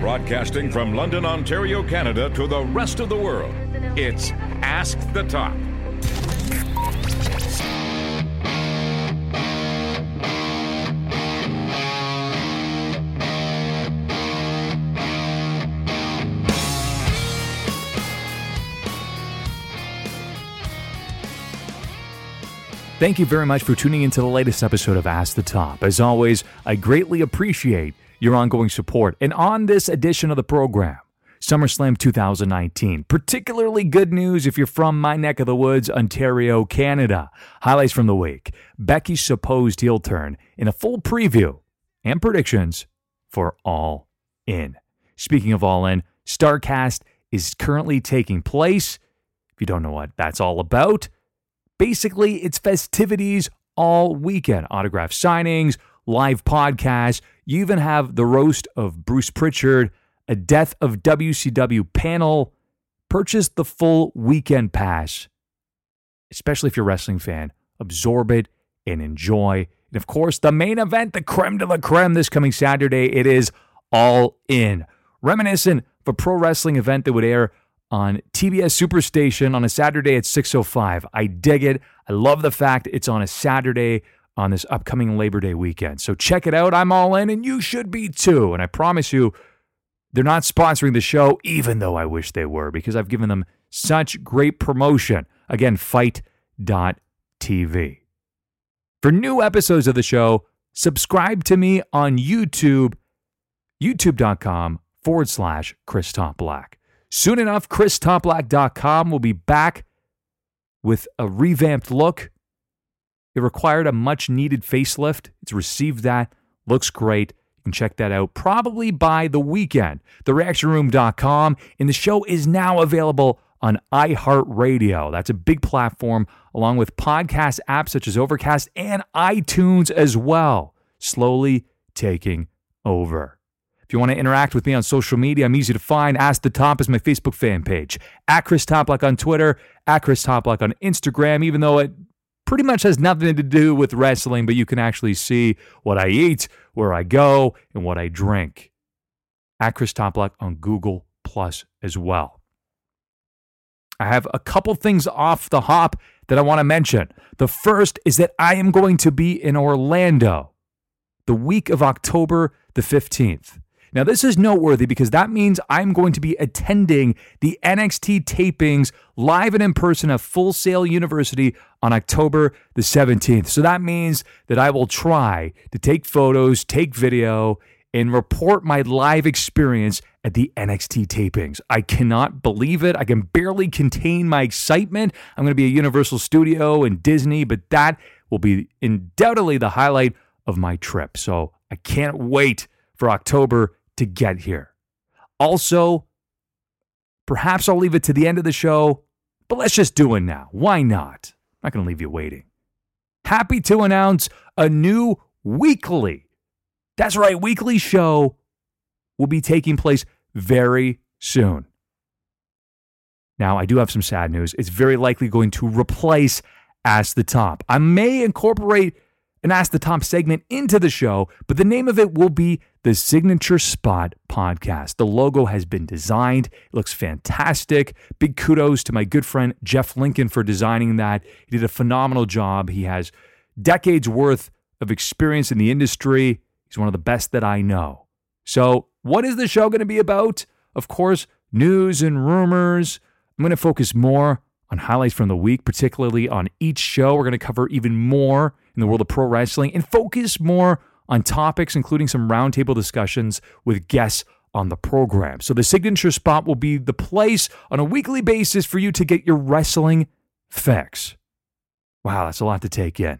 Broadcasting from London, Ontario, Canada to the rest of the world, it's Ask the Top. Thank you very much for tuning into the latest episode of Ask the Top. As always, I greatly appreciate your ongoing support. And on this edition of the program, SummerSlam 2019. Particularly good news if you're from my neck of the woods, Ontario, Canada. Highlights from the week Becky's supposed heel turn in a full preview and predictions for All In. Speaking of All In, Starrcast is currently taking place. If you don't know what that's all about, basically it's festivities all weekend autograph signings, live podcasts. You even have the roast of Bruce Prichard, a death of WCW panel. Purchase the full weekend pass, especially if you're a wrestling fan. Absorb it and enjoy. And of course, the main event, the creme de la creme, this coming Saturday, it is all in. Reminiscent of a pro wrestling event that would air on TBS Superstation on a Saturday at 6:05. I dig it. I love the fact it's on a Saturday on this upcoming Labor Day weekend. So check it out. I'm all in and you should be too. And I promise you they're not sponsoring the show even though I wish they were because I've given them such great promotion. Again, FITE.tv. For new episodes of the show, subscribe to me on YouTube, youtube.com forward slash Chris Toplack. Soon enough, ChrisToplack.com will be back with a revamped look. It required a much needed facelift. It's received that. Looks great. You can check that out probably by the weekend. TheReactionRoom.com. And the show is now available on iHeartRadio. That's a big platform, along with podcast apps such as Overcast and iTunes as well. Slowly taking over. If you want to interact with me on social media, I'm easy to find. Ask the Top is my Facebook fan page. At Chris Toplack on Twitter, at Chris Toplack on Instagram, even though it pretty much has nothing to do with wrestling, but you can actually see what I eat, where I go, and what I drink. At Chris Toplack on Google Plus as well. I have a couple things off the hop that I want to mention. The first is that I am going to be in Orlando the week of October the 15th. Now, this is noteworthy because that means I'm going to be attending the NXT tapings live and in person at Full Sail University on October the 17th. So that means that I will try to take photos, take video, and report my live experience at the NXT tapings. I cannot believe it. I can barely contain my excitement. I'm going to be at Universal Studio and Disney, but that will be undoubtedly the highlight of my trip. So I can't wait for October to get here. Also, perhaps I'll leave it to the end of the show, but let's just do it now. Why not? I'm not going to leave you waiting. Happy to announce a new weekly, that's right, weekly show will be taking place very soon. Now, I do have some sad news. It's very likely going to replace Ask the Top. I may incorporate an Ask the Top segment into the show, but the name of it will be the Signature Spot Podcast. The logo has been designed, it looks fantastic. Big kudos to my good friend Jeff Lincoln for designing that. He did a phenomenal job. He has decades worth of experience in the industry. He's one of the best that I know. So, what is the show going to be about? Of course, news and rumors. I'm going to focus more on highlights from the week, particularly on each show. We're going to cover even more in the world of pro wrestling and focus more on topics, including some roundtable discussions with guests on the program. So, the signature spot will be the place on a weekly basis for you to get your wrestling fix. Wow, that's a lot to take in.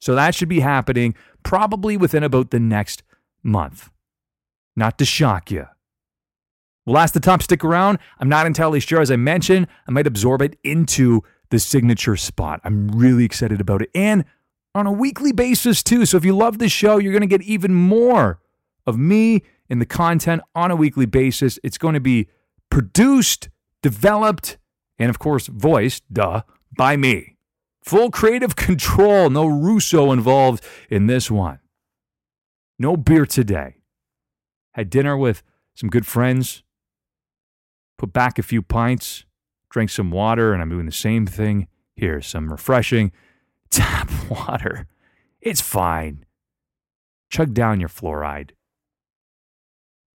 So, that should be happening probably within about the next month. Not to shock you. Will Ask the Top stick around? I'm not entirely sure. As I mentioned, I might absorb it into the signature spot. I'm really excited about it. And on a weekly basis, too. So if you love this show, you're going to get even more of me in the content on a weekly basis. It's going to be produced, developed, and of course, voiced, duh, by me. Full creative control, no Russo involved in this one. No beer today. had dinner with some good friends, put back a few pints, drank some water, and I'm doing the same thing here. Some refreshing tap water. It's fine. Chug down your fluoride.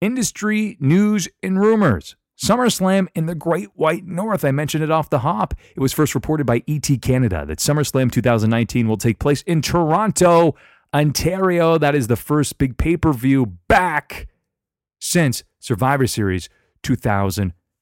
Industry news and rumors. SummerSlam in the Great White North. I mentioned it off the hop. It was first reported by ET Canada that SummerSlam 2019 will take place in Toronto, Ontario. That is the first big pay per view back since Survivor Series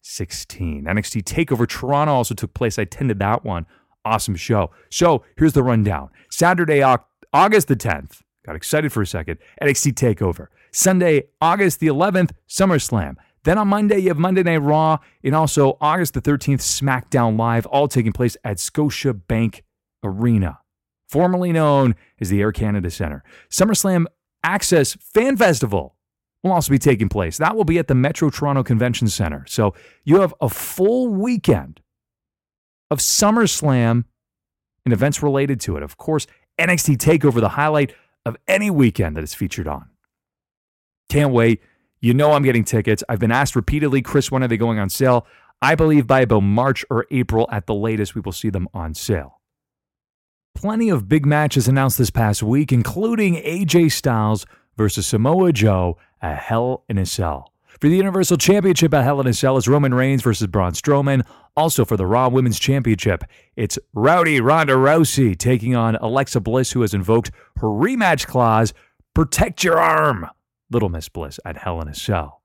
2016. NXT TakeOver Toronto also took place. I attended that one. Awesome show. So here's the rundown Saturday, August the 10th. Got excited for a second. NXT TakeOver. Sunday, August the 11th, SummerSlam. Then on Monday, you have Monday Night Raw and also August the 13th, SmackDown Live, all taking place at Scotiabank Arena, formerly known as the Air Canada Centre. SummerSlam Access Fan Festival will also be taking place. That will be at the Metro Toronto Convention Center. So you have a full weekend of SummerSlam and events related to it. Of course, NXT TakeOver, the highlight of any weekend that is featured on. Can't wait. You know I'm getting tickets. I've been asked repeatedly, Chris, when are they going on sale? I believe by about March or April at the latest, we will see them on sale. Plenty of big matches announced this past week, including AJ Styles versus Samoa Joe at Hell in a Cell. For the Universal Championship at Hell in a Cell is Roman Reigns versus Braun Strowman. Also for the Raw Women's Championship, it's Rowdy Ronda Rousey taking on Alexa Bliss, who has invoked her rematch clause. Protect your arm. Little Miss Bliss at Hell in a Cell.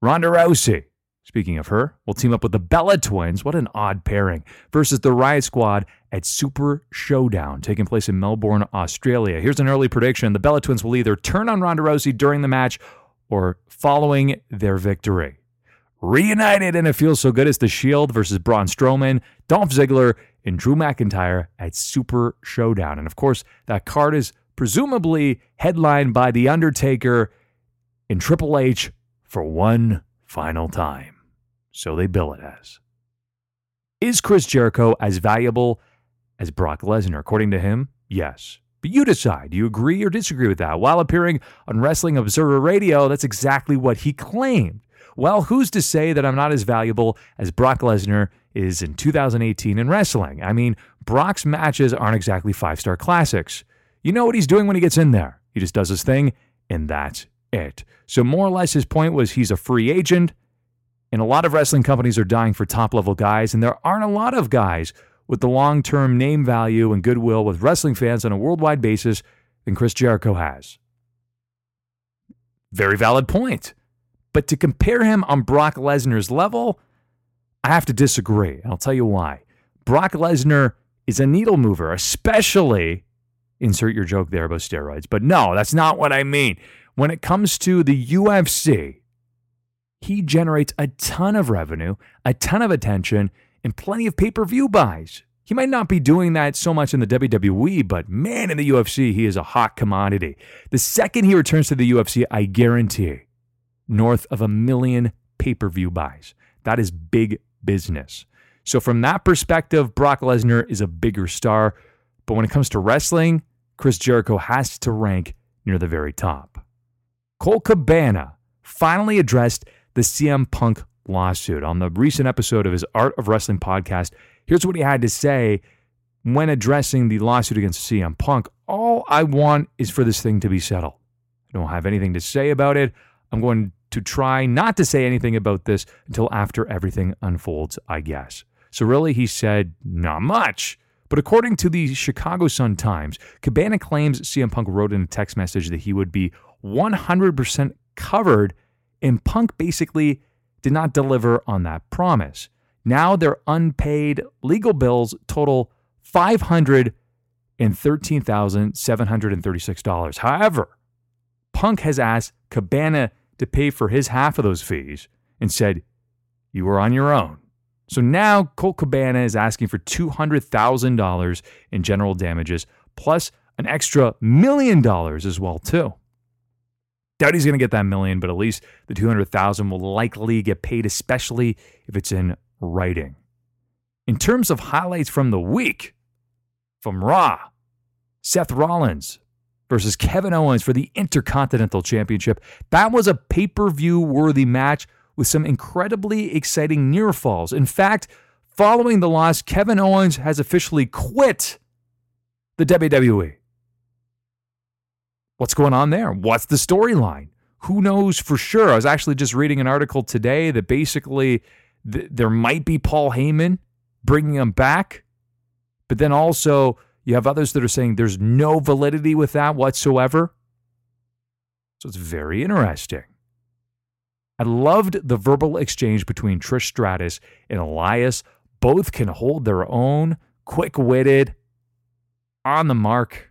Ronda Rousey, speaking of her, we'll team up with the Bella Twins. What an odd pairing. Versus the Riot Squad at Super Showdown, taking place in Melbourne, Australia. Here's an early prediction the Bella Twins will either turn on Ronda Rousey during the match or following their victory. Reunited, and it feels so good as The Shield versus Braun Strowman, Dolph Ziggler, and Drew McIntyre at Super Showdown. And of course, that card is presumably headlined by The Undertaker and Triple H for one final time. So they bill it as. Is Chris Jericho as valuable as Brock Lesnar? According to him, yes. But you decide. Do you agree or disagree with that? While appearing on Wrestling Observer Radio, that's exactly what he claimed. Well, who's to say that I'm not as valuable as Brock Lesnar is in 2018 in wrestling? I mean, Brock's matches aren't exactly five star classics. You know what he's doing when he gets in there. He just does his thing, and that's it. So, more or less, his point was he's a free agent, and a lot of wrestling companies are dying for top level guys, and there aren't a lot of guys with the long term name value and goodwill with wrestling fans on a worldwide basis than Chris Jericho has. Very valid point. But to compare him on Brock Lesnar's level, I have to disagree. I'll tell you why. Brock Lesnar is a needle mover, especially insert your joke there about steroids. But no, that's not what I mean. When it comes to the UFC, he generates a ton of revenue, a ton of attention, and plenty of pay per view buys. He might not be doing that so much in the WWE, but man, in the UFC, he is a hot commodity. The second he returns to the UFC, I guarantee north of a million pay per view buys. That is big business. So, from that perspective, Brock Lesnar is a bigger star. But when it comes to wrestling, Chris Jericho has to rank near the very top. Colt Cabana finally addressed the CM Punk lawsuit. On the recent episode of his Art of Wrestling podcast, here's what he had to say when addressing the lawsuit against CM Punk. All I want is for this thing to be settled. I don't have anything to say about it. I'm going to try not to say anything about this until after everything unfolds, I guess. So, really, he said, not much. But according to the Chicago Sun Times, Cabana claims CM Punk wrote in a text message that he would be 100% covered, and Punk basically did not deliver on that promise. Now their unpaid legal bills total $513,736. However, Punk has asked Cabana to pay for his half of those fees and said, You are on your own. So now Colt Cabana is asking for $200,000 in general damages, plus an extra million dollars as well, too. Doubt he's going to get that million, but at least the 200,000 will likely get paid, especially if it's in writing. In terms of highlights from the week, from Raw, Seth Rollins versus Kevin Owens for the Intercontinental Championship. That was a pay per view worthy match with some incredibly exciting near falls. In fact, following the loss, Kevin Owens has officially quit the WWE. What's going on there? What's the storyline? Who knows for sure? I was actually just reading an article today that basically th- there might be Paul Heyman bringing him back, but then also you have others that are saying there's no validity with that whatsoever. So it's very interesting. I loved the verbal exchange between Trish Stratus and Elias. Both can hold their own, quick witted, on the mark.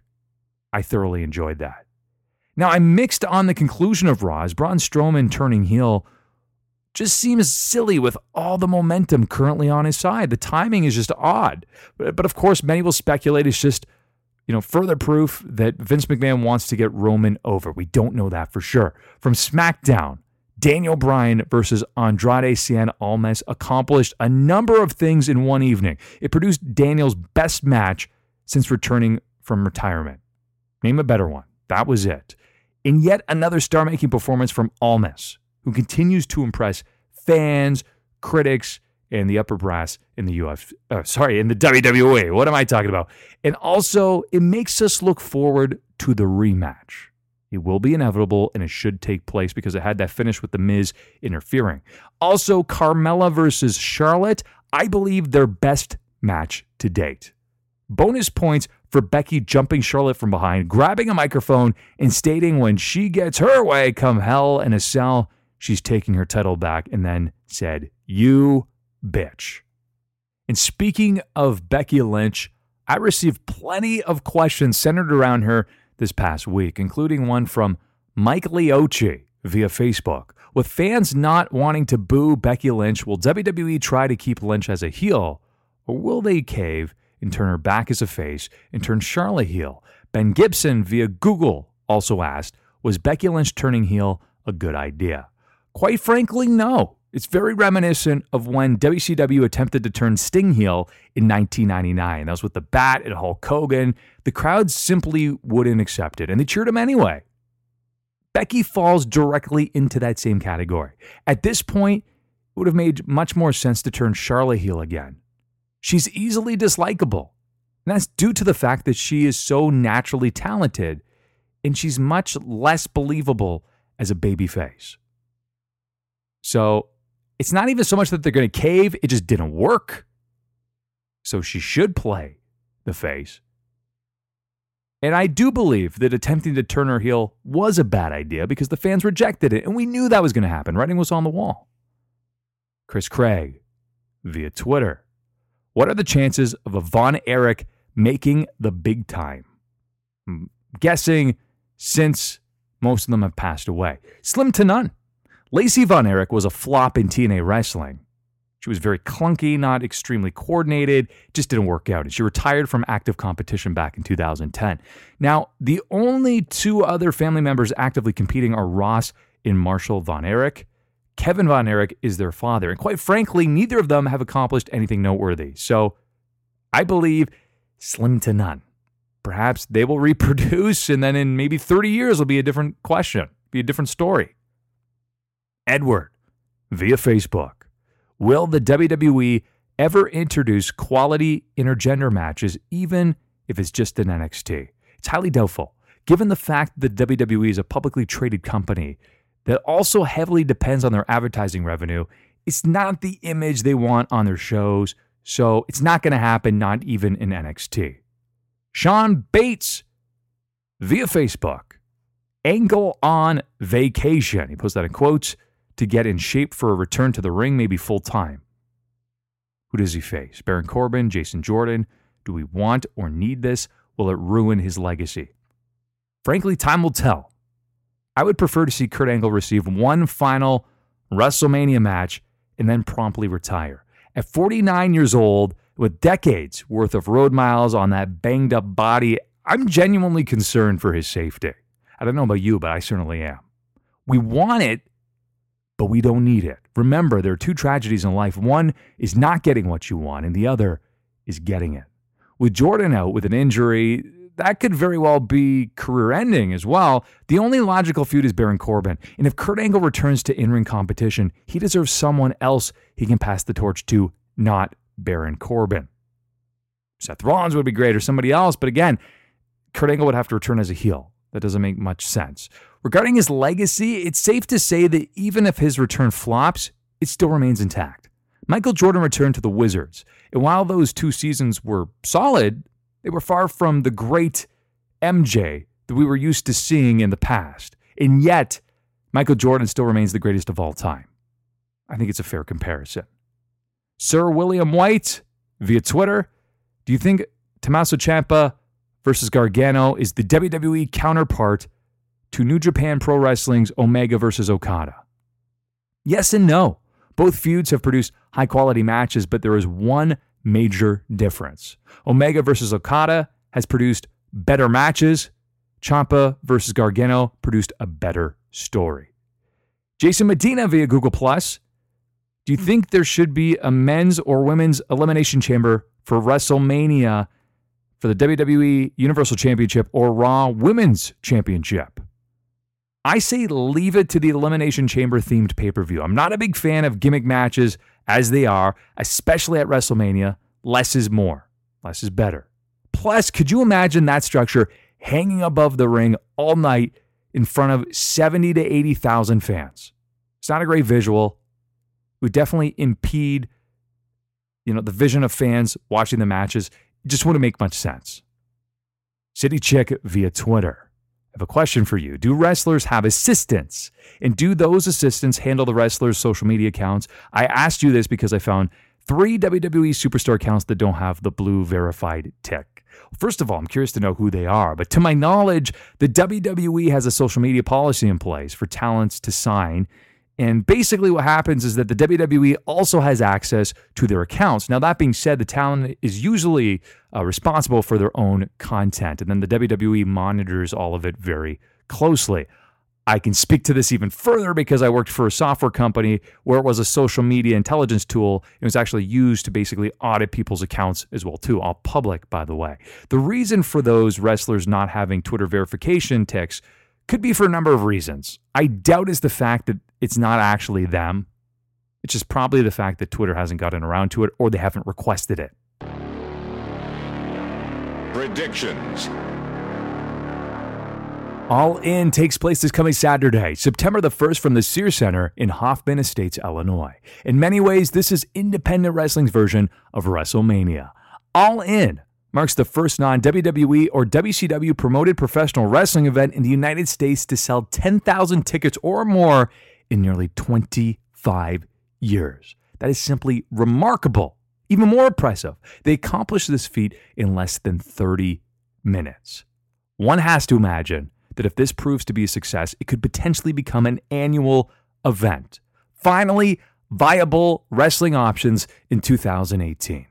I thoroughly enjoyed that. Now, I'm mixed on the conclusion of Raw as Braun Strowman turning heel just seems silly with all the momentum currently on his side. The timing is just odd. But, but of course, many will speculate it's just, you know, further proof that Vince McMahon wants to get Roman over. We don't know that for sure. From SmackDown, Daniel Bryan versus Andrade Cien Almas accomplished a number of things in one evening. It produced Daniel's best match since returning from retirement. Name a better one. That was it in yet another star making performance from Almas, who continues to impress fans, critics, and the upper brass in the UFC. Uh, sorry, in the WWE. What am I talking about? And also, it makes us look forward to the rematch. It will be inevitable and it should take place because it had that finish with The Miz interfering. Also, Carmella versus Charlotte, I believe their best match to date. Bonus points for Becky jumping Charlotte from behind, grabbing a microphone, and stating when she gets her way, come hell in a cell, she's taking her title back, and then said, You bitch. And speaking of Becky Lynch, I received plenty of questions centered around her this past week, including one from Mike Leochi via Facebook. With fans not wanting to boo Becky Lynch, will WWE try to keep Lynch as a heel, or will they cave and turn her back as a face and turn Charlotte heel. Ben Gibson via Google also asked, was Becky Lynch turning heel a good idea? Quite frankly, no. It's very reminiscent of when WCW attempted to turn Sting heel in 1999. That was with the Bat and Hulk Hogan. The crowd simply wouldn't accept it, and they cheered him anyway. Becky falls directly into that same category. At this point, it would have made much more sense to turn Charlotte heel again. She's easily dislikable. And that's due to the fact that she is so naturally talented and she's much less believable as a baby face. So it's not even so much that they're going to cave, it just didn't work. So she should play the face. And I do believe that attempting to turn her heel was a bad idea because the fans rejected it, and we knew that was going to happen. Writing was on the wall. Chris Craig via Twitter what are the chances of a Von Erich making the big time? I'm guessing since most of them have passed away. Slim to none. Lacey Von Erich was a flop in TNA wrestling. She was very clunky, not extremely coordinated, just didn't work out. And she retired from active competition back in 2010. Now, the only two other family members actively competing are Ross and Marshall Von Erich. Kevin Von Erich is their father. And quite frankly, neither of them have accomplished anything noteworthy. So I believe slim to none. Perhaps they will reproduce, and then in maybe 30 years will be a different question, be a different story. Edward, via Facebook, will the WWE ever introduce quality intergender matches, even if it's just in NXT? It's highly doubtful, given the fact that the WWE is a publicly traded company that also heavily depends on their advertising revenue. It's not the image they want on their shows, so it's not going to happen, not even in NXT. Sean Bates via Facebook. Angle on vacation. He puts that in quotes to get in shape for a return to the ring, maybe full time. Who does he face? Baron Corbin, Jason Jordan? Do we want or need this? Will it ruin his legacy? Frankly, time will tell. I would prefer to see Kurt Angle receive one final WrestleMania match and then promptly retire. At 49 years old, with decades worth of road miles on that banged up body, I'm genuinely concerned for his safety. I don't know about you, but I certainly am. We want it, but we don't need it. Remember, there are two tragedies in life. One is not getting what you want, and the other is getting it. With Jordan out with an injury, that could very well be career ending as well. The only logical feud is Baron Corbin. And if Kurt Angle returns to in ring competition, he deserves someone else he can pass the torch to, not Baron Corbin. Seth Rollins would be great or somebody else, but again, Kurt Angle would have to return as a heel. That doesn't make much sense. Regarding his legacy, it's safe to say that even if his return flops, it still remains intact. Michael Jordan returned to the Wizards, and while those two seasons were solid, they were far from the great MJ that we were used to seeing in the past. And yet, Michael Jordan still remains the greatest of all time. I think it's a fair comparison. Sir William White, via Twitter, do you think Tommaso Ciampa versus Gargano is the WWE counterpart to New Japan Pro Wrestling's Omega versus Okada? Yes and no. Both feuds have produced high quality matches, but there is one major difference. Omega versus Okada has produced better matches. Ciampa versus Gargano produced a better story. Jason Medina via Google Plus. Do you think there should be a men's or women's elimination chamber for WrestleMania for the WWE Universal Championship or Raw Women's Championship. I say leave it to the Elimination Chamber themed pay per view. I'm not a big fan of gimmick matches as they are, especially at WrestleMania. Less is more, less is better. Plus, could you imagine that structure hanging above the ring all night in front of 70 to 80,000 fans? It's not a great visual. It would definitely impede you know, the vision of fans watching the matches It just wouldn't make much sense. City Chick via Twitter. I have a question for you. Do wrestlers have assistants? And do those assistants handle the wrestlers' social media accounts? I asked you this because I found three WWE superstar accounts that don't have the blue verified tick. First of all, I'm curious to know who they are, but to my knowledge, the WWE has a social media policy in place for talents to sign and basically, what happens is that the WWE also has access to their accounts. Now, that being said, the talent is usually uh, responsible for their own content, and then the WWE monitors all of it very closely. I can speak to this even further because I worked for a software company where it was a social media intelligence tool. It was actually used to basically audit people's accounts as well too, all public by the way. The reason for those wrestlers not having Twitter verification ticks could be for a number of reasons. I doubt is the fact that it's not actually them. It's just probably the fact that Twitter hasn't gotten around to it or they haven't requested it. Predictions. All In takes place this coming Saturday, September the 1st, from the Sears Center in Hoffman Estates, Illinois. In many ways, this is independent wrestling's version of WrestleMania. All In marks the first non WWE or WCW promoted professional wrestling event in the United States to sell 10,000 tickets or more in nearly 25 years. That is simply remarkable. Even more impressive, they accomplished this feat in less than 30 minutes. One has to imagine that if this proves to be a success, it could potentially become an annual event. Finally, viable wrestling options in 2018.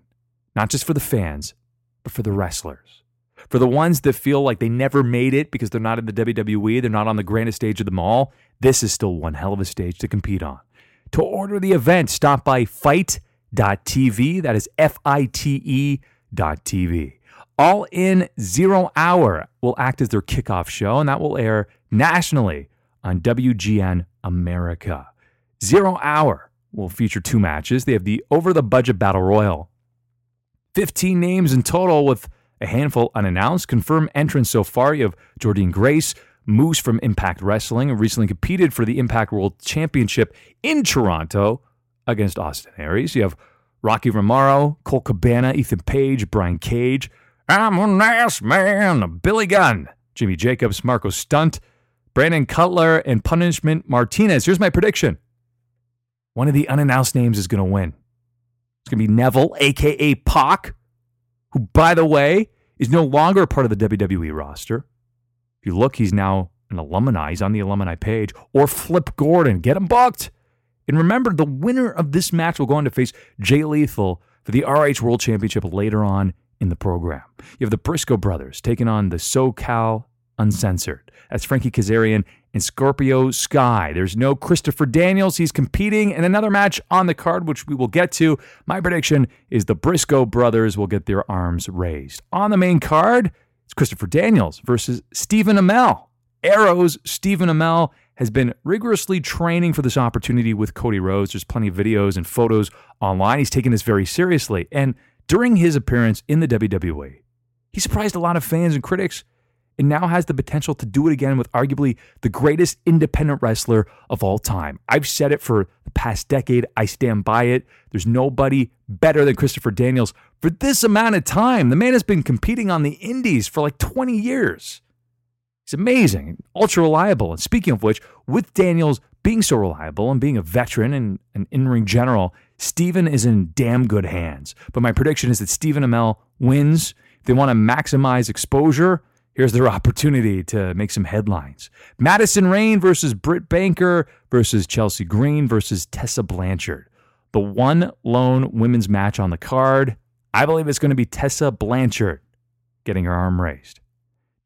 Not just for the fans, but for the wrestlers. For the ones that feel like they never made it because they're not in the WWE, they're not on the grandest stage of them all, this is still one hell of a stage to compete on. To order the event, stop by FITE.tv. That is F I T E TV. All in Zero Hour will act as their kickoff show, and that will air nationally on WGN America. Zero Hour will feature two matches. They have the Over the Budget Battle Royal 15 names in total with a handful unannounced. Confirmed entrants so far, you have Jordynne Grace, Moose from Impact Wrestling, and recently competed for the Impact World Championship in Toronto against Austin Aries. You have Rocky Romero, Colt Cabana, Ethan Page, Brian Cage. I'm a nice man, Billy Gunn, Jimmy Jacobs, Marco Stunt, Brandon Cutler, and Punishment Martinez. Here's my prediction. One of the unannounced names is going to win. It's going to be Neville, aka Pac, who, by the way, is no longer a part of the WWE roster. If you look, he's now an alumni. He's on the alumni page. Or Flip Gordon. Get him booked. And remember, the winner of this match will go on to face Jay Lethal for the ROH World Championship later on in the program. You have the Briscoe brothers taking on the SoCal Uncensored. That's Frankie Kazarian and Scorpio Sky. There's no Christopher Daniels. He's competing in another match on the card, which we will get to. My prediction is the Briscoe brothers will get their arms raised. On the main card, It's Christopher Daniels versus Stephen Amell. Arrow's Stephen Amell has been rigorously training for this opportunity with Cody Rhodes. There's plenty of videos and photos online. He's taken this very seriously. And during his appearance in the WWE, he surprised a lot of fans and critics and now has the potential to do it again with arguably the greatest independent wrestler of all time. I've said it for the past decade. I stand by it. There's nobody better than Christopher Daniels for this amount of time. The man has been competing on the indies for like 20 years. He's amazing, ultra reliable. And speaking of which, with Daniels being so reliable and being a veteran and an in ring general, Stephen is in damn good hands. But my prediction is that Stephen Amell wins. If they want to maximize exposure, here's their opportunity to make some headlines. Madison Rayne versus Britt Baker versus Chelsea Green versus Tessa Blanchard. The one lone women's match on the card. I believe it's going to be Tessa Blanchard getting her arm raised.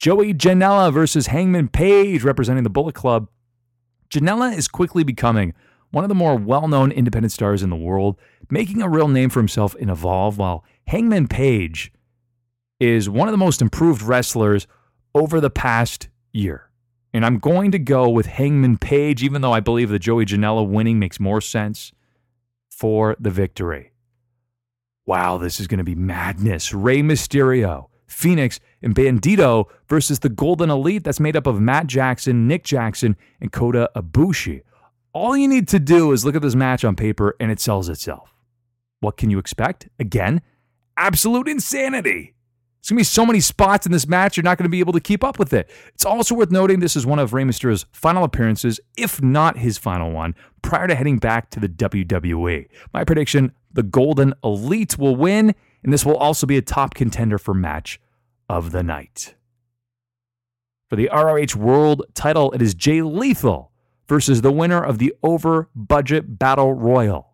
Joey Janela versus Hangman Page representing the Bullet Club. Janela is quickly becoming one of the more well known independent stars in the world, making a real name for himself in Evolve, while Hangman Page is one of the most improved wrestlers over the past year. And I'm going to go with Hangman Page, even though I believe that Joey Janela winning makes more sense for the victory. Wow, this is going to be madness. Rey Mysterio Fénix, and Bandito versus the Golden Elite that's made up of Matt Jackson, Nick Jackson, and Kota Ibushi. All you need to do is look at this match on paper and it sells itself. What can you expect? Again, absolute insanity. There's going to be so many spots in this match, you're not going to be able to keep up with it. It's also worth noting this is one of Rey Mysterio's final appearances, if not his final one, prior to heading back to the WWE. My prediction the Golden Elite will win, and this will also be a top contender for match of the night. For the ROH World title, it is Jay Lethal versus the winner of the over budget battle royal.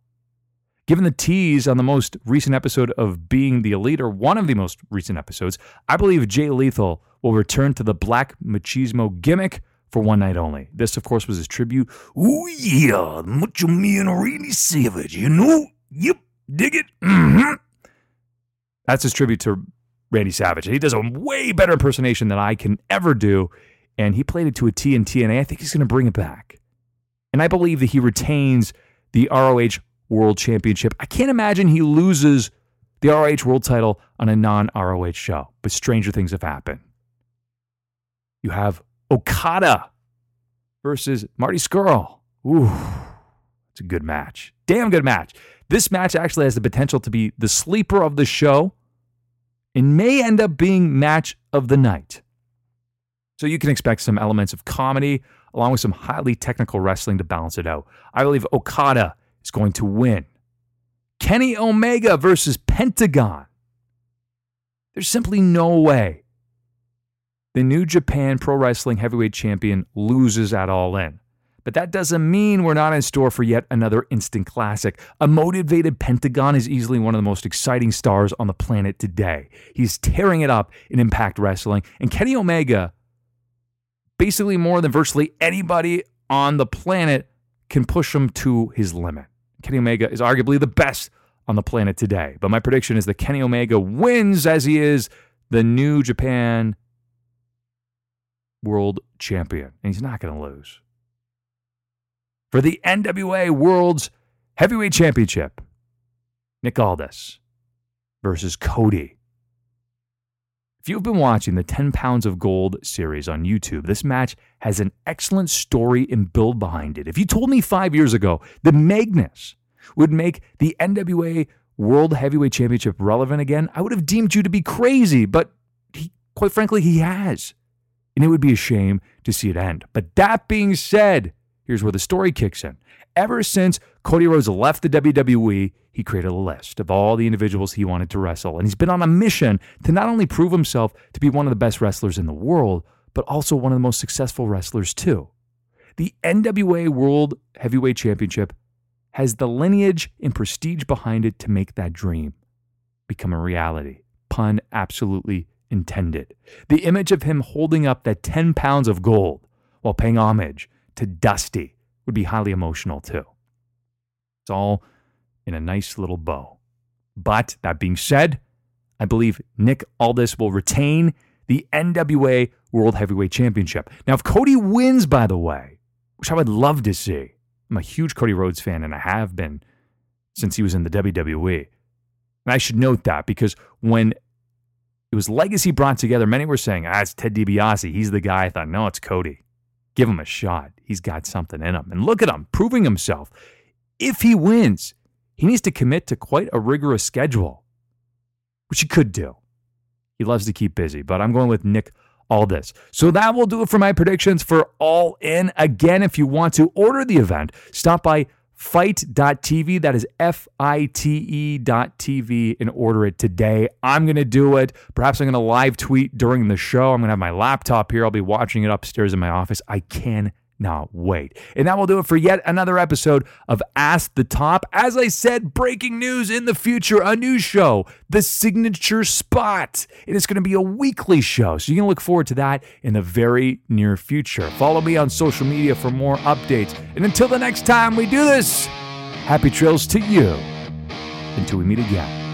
Given the tease on the most recent episode of Being the Elite, or one of the most recent episodes, I believe Jay Lethal will return to the Black Machismo gimmick for one night only. This, of course, was his tribute. Ooh, yeah, Macho Man Randy Savage, you know? Yep, dig it. Mm-hmm. That's his tribute to Randy Savage. And he does a way better impersonation than I can ever do. And he played it to a T and TNA. I think he's going to bring it back. And I believe that he retains the ROH World Championship. I can't imagine he loses the ROH World title on a non ROH show, but stranger things have happened. You have Okada versus Marty Scurll. Ooh, it's a good match. Damn good match. This match actually has the potential to be the sleeper of the show and may end up being match of the night. So you can expect some elements of comedy along with some highly technical wrestling to balance it out. I believe Okada is going to win. Kenny Omega versus Pentagon. There's simply no way the New Japan Pro Wrestling Heavyweight Champion loses at All In. But that doesn't mean we're not in store for yet another instant classic. A motivated Pentagon is easily one of the most exciting stars on the planet today. He's tearing it up in Impact Wrestling. And Kenny Omega, basically more than virtually anybody on the planet, can push him to his limit. Kenny Omega is arguably the best on the planet today. But my prediction is that Kenny Omega wins as he is the New Japan World Champion. And he's not going to lose for the NWA World's Heavyweight Championship. Nick Aldis versus Cody. If you've been watching the 10 Pounds of Gold series on YouTube, this match has an excellent story and build behind it. If you told me five years ago that Magnus would make the NWA World Heavyweight Championship relevant again, I would have deemed you to be crazy, but he, quite frankly, he has. And it would be a shame to see it end. But that being said, Here's where the story kicks in. Ever since Cody Rhodes left the WWE, he created a list of all the individuals he wanted to wrestle. And he's been on a mission to not only prove himself to be one of the best wrestlers in the world, but also one of the most successful wrestlers, too. The NWA World Heavyweight Championship has the lineage and prestige behind it to make that dream become a reality. Pun absolutely intended. The image of him holding up that 10 pounds of gold while paying homage to Dusty would be highly emotional too. It's all in a nice little bow. But that being said, I believe Nick Aldis will retain the NWA World Heavyweight Championship. Now, if Cody wins, by the way, which I would love to see, I'm a huge Cody Rhodes fan and I have been since he was in the WWE. And I should note that because when it was Legacy brought together, many were saying, ah, it's Ted DiBiase. He's the guy. I thought, no, it's Cody. Give him a shot. He's got something in him. And look at him, proving himself. If he wins, he needs to commit to quite a rigorous schedule, which he could do. He loves to keep busy, but I'm going with Nick Aldis. So that will do it for my predictions for All In. Again, if you want to order the event, stop by FITE.tv. That is F I T E.tv and order it today. I'm going to do it. Perhaps I'm going to live tweet during the show. I'm going to have my laptop here. I'll be watching it upstairs in my office. I can now, wait. And that will do it for yet another episode of Ask the Top. As I said, breaking news in the future, a new show, The Signature Spot. And It is going to be a weekly show, so you can look forward to that in the very near future. Follow me on social media for more updates. And until the next time we do this, happy trails to you until we meet again.